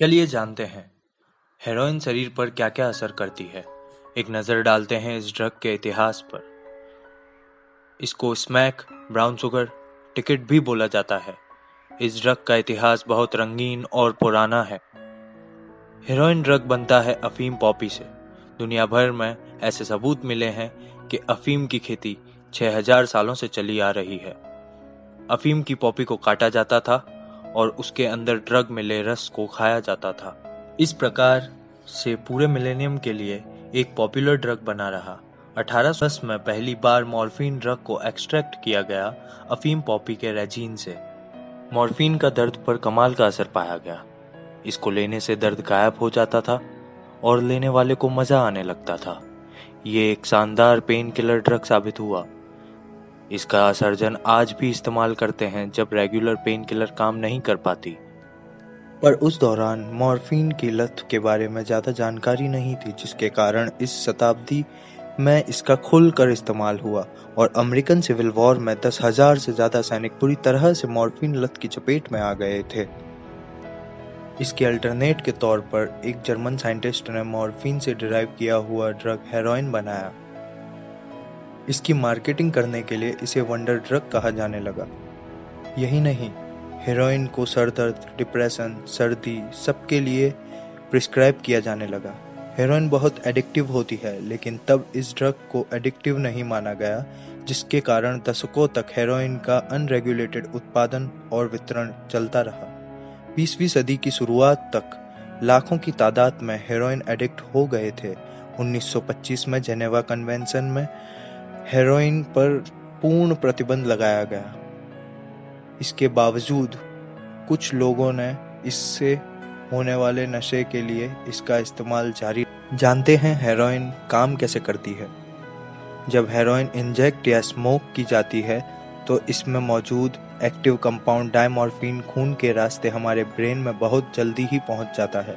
चलिए जानते हैं। हेरोइन शरीर पर क्या क्या असर करती है? एक नज़र डालते हैं इस ड्रग के इतिहास पर। इसको स्मैक ब्राउन शुगर टिकट भी बोला जाता है। इस ड्रग का इतिहास बहुत रंगीन और पुराना है। हेरोइन ड्रग बनता है अफीम पॉपी से। दुनिया भर में ऐसे सबूत मिले हैं कि अफीम की खेती 6000 सालों से चली आ रही है। अफीम की पॉपी को काटा जाता था और उसके अंदर ड्रग मिले, रस को खाया जाता था। इस प्रकार से पूरे मिलेनियम के लिए एक पॉपुलर ड्रग बना रहा। अठारह में पहली बार मॉर्फिन ड्रग को एक्सट्रैक्ट किया गया अफीम पॉपी के रेजीन से। मॉर्फिन का दर्द पर कमाल का असर पाया गया। इसको लेने से दर्द गायब हो जाता था और लेने वाले को मज़ा आने लगता था। ये एक शानदार पेन किलर ड्रग साबित हुआ। इसका सर्जन आज भी इस्तेमाल करते हैं जब रेगुलर पेन किलर काम नहीं कर पाती। पर उस दौरान मॉर्फिन की लत के बारे में ज़्यादा जानकारी नहीं थी, जिसके कारण इस शताब्दी में इसका खुलकर इस्तेमाल हुआ और अमेरिकन सिविल वॉर में दस हज़ार से ज़्यादा सैनिक पूरी तरह से मॉर्फिन लत की चपेट में आ गए थे। इसके अल्टरनेट के तौर पर एक जर्मन साइंटिस्ट ने मॉर्फिन से डिराइव किया हुआ ड्रग हेरोइन बनाया। इसकी मार्केटिंग करने के लिए इसे वंडर ड्रग कहा जाने लगा। यही नहीं हेरोइन को सर दर्द डिप्रेशन सर्दी, सबके लिए प्रिस्क्राइब किया जाने लगा। हेरोइन बहुत एडिक्टिव होती है, लेकिन तब इस ड्रग को एडिक्टिव नहीं माना गया, जिसके कारण दशकों तक हेरोइन का अनरेगुलेटेड उत्पादन और वितरण चलता रहा। बीसवीं सदी की शुरुआत तक लाखों की तादाद में हेरोइन एडिक्ट हो गए थे। 1925 में जेनेवा कन्वेंशन में हेरोइन पर पूर्ण प्रतिबंध लगाया गया। इसके बावजूद कुछ लोगों ने इससे होने वाले नशे के लिए इसका इस्तेमाल जारी जानते हैं हेरोइन काम कैसे करती है। जब हेरोइन इंजेक्ट या स्मोक की जाती है तो इसमें मौजूद एक्टिव कंपाउंड डायमॉर्फिन खून के रास्ते हमारे ब्रेन में बहुत जल्दी ही पहुँच जाता है।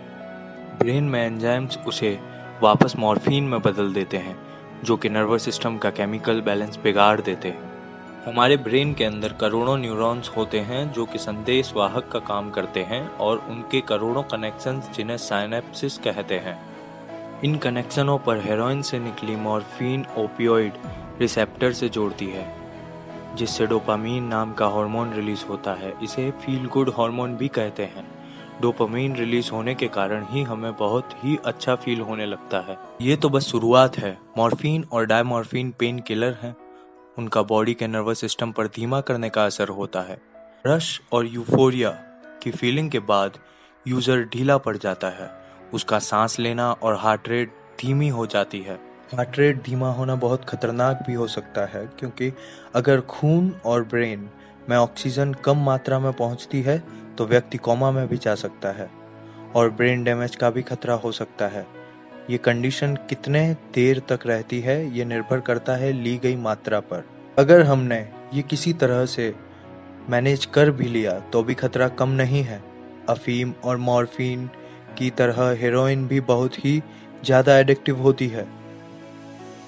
ब्रेन में एंजाइम्स उसे वापस मॉर्फिन में बदल देते हैं। जो कि नर्वस सिस्टम का केमिकल बैलेंस बिगाड़ देते हैं। हमारे ब्रेन के अंदर करोड़ों न्यूरॉन्स होते हैं जो कि संदेश वाहक का काम करते हैं और उनके करोड़ों कनेक्शंस जिन्हें साइनेप्सिस कहते हैं। इन कनेक्शनों पर हेरोइन से निकली मॉर्फिन ओपियोइड रिसेप्टर से जोड़ती है, जिससे डोपामीन नाम का हार्मोन रिलीज़ होता है। इसे फील गुड हार्मोन भी कहते हैं। डोपामीन रिलीज़ होने के कारण ही हमें बहुत ही अच्छा फील होने लगता है। ये तो बस शुरुआत है। मॉर्फिन और डायमॉर्फिन पेन किलर हैं। उनका बॉडी के नर्वस सिस्टम पर धीमा करने का असर होता है। रश और यूफोरिया की फीलिंग के बाद यूज़र ढीला पड़ जाता है। उसका सांस लेना और हार्ट रेट धीमी हो जाती है। हार्ट रेट धीमा होना बहुत खतरनाक भी हो सकता है, क्योंकि अगर खून और ब्रेन में ऑक्सीजन कम मात्रा में पहुँचती है तो व्यक्ति कोमा में भी जा सकता है, और ब्रेन डैमेज का भी खतरा हो सकता है। ये कंडीशन कितने देर तक रहती है, ये निर्भर करता है ली गई मात्रा पर। अगर हमने ये किसी तरह से मैनेज कर भी लिया तो भी खतरा कम नहीं है। अफीम और मॉर्फिन की तरह हेरोइन भी बहुत ही ज़्यादा एडिक्टिव होती है।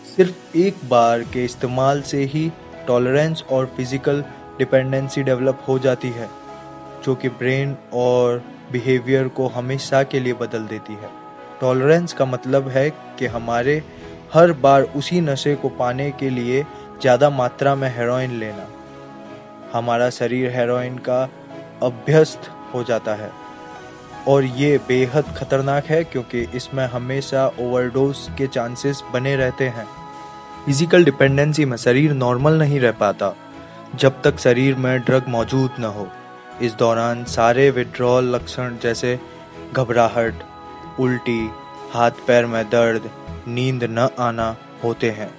सिर्फ़ एक बार के इस्तेमाल से ही टॉलरेंस और फ़िज़िकल डिपेंडेंसी डेवलप हो जाती है, जो कि ब्रेन और बिहेवियर को हमेशा के लिए बदल देती है। टॉलरेंस का मतलब है कि हमारे हर बार उसी नशे को पाने के लिए ज़्यादा मात्रा में हेरोइन लेना। हमारा शरीर हेरोइन का अभ्यस्त हो जाता है। और ये बेहद खतरनाक है, क्योंकि इसमें हमेशा ओवरडोज के चांसेस बने रहते हैं। फ़िज़िकल डिपेंडेंसी में शरीर नॉर्मल नहीं रह पाता। जब तक शरीर में ड्रग मौजूद न हो। इस दौरान सारे विड्रॉल लक्षण जैसे घबराहट, उल्टी, हाथ पैर में दर्द, नींद न आना होते हैं।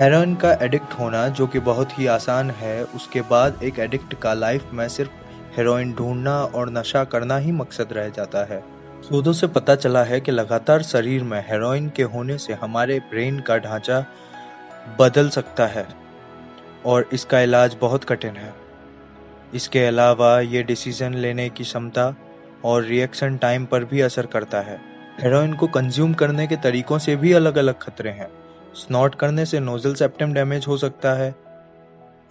हेरोइन का एडिक्ट होना, जो कि बहुत ही आसान है, उसके बाद एक एडिक्ट का लाइफ में सिर्फ़ हेरोइन ढूंढना और नशा करना ही मकसद रह जाता है। शोधों से पता चला है कि लगातार शरीर में हेरोइन के होने से हमारे ब्रेन का ढांचा बदल सकता है। और इसका इलाज बहुत कठिन है। इसके अलावा ये डिसीज़न लेने की क्षमता और रिएक्शन टाइम पर भी असर करता है। हेरोइन को कंज्यूम करने के तरीकों से भी अलग अलग खतरे हैं। स्नॉट करने से नोजल सेप्टम डैमेज हो सकता है।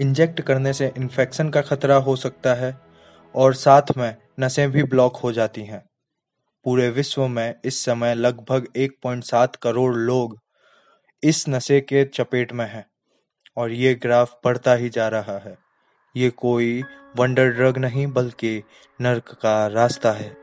इंजेक्ट करने से इन्फेक्शन का खतरा हो सकता है और साथ में नसें भी ब्लॉक हो जाती हैं। पूरे विश्व में इस समय लगभग 1.7 करोड़ लोग इस नशे के चपेट में हैं। और ये ग्राफ बढ़ता ही जा रहा है। ये कोई वंडर ड्रग नहीं, बल्कि नर्क का रास्ता है।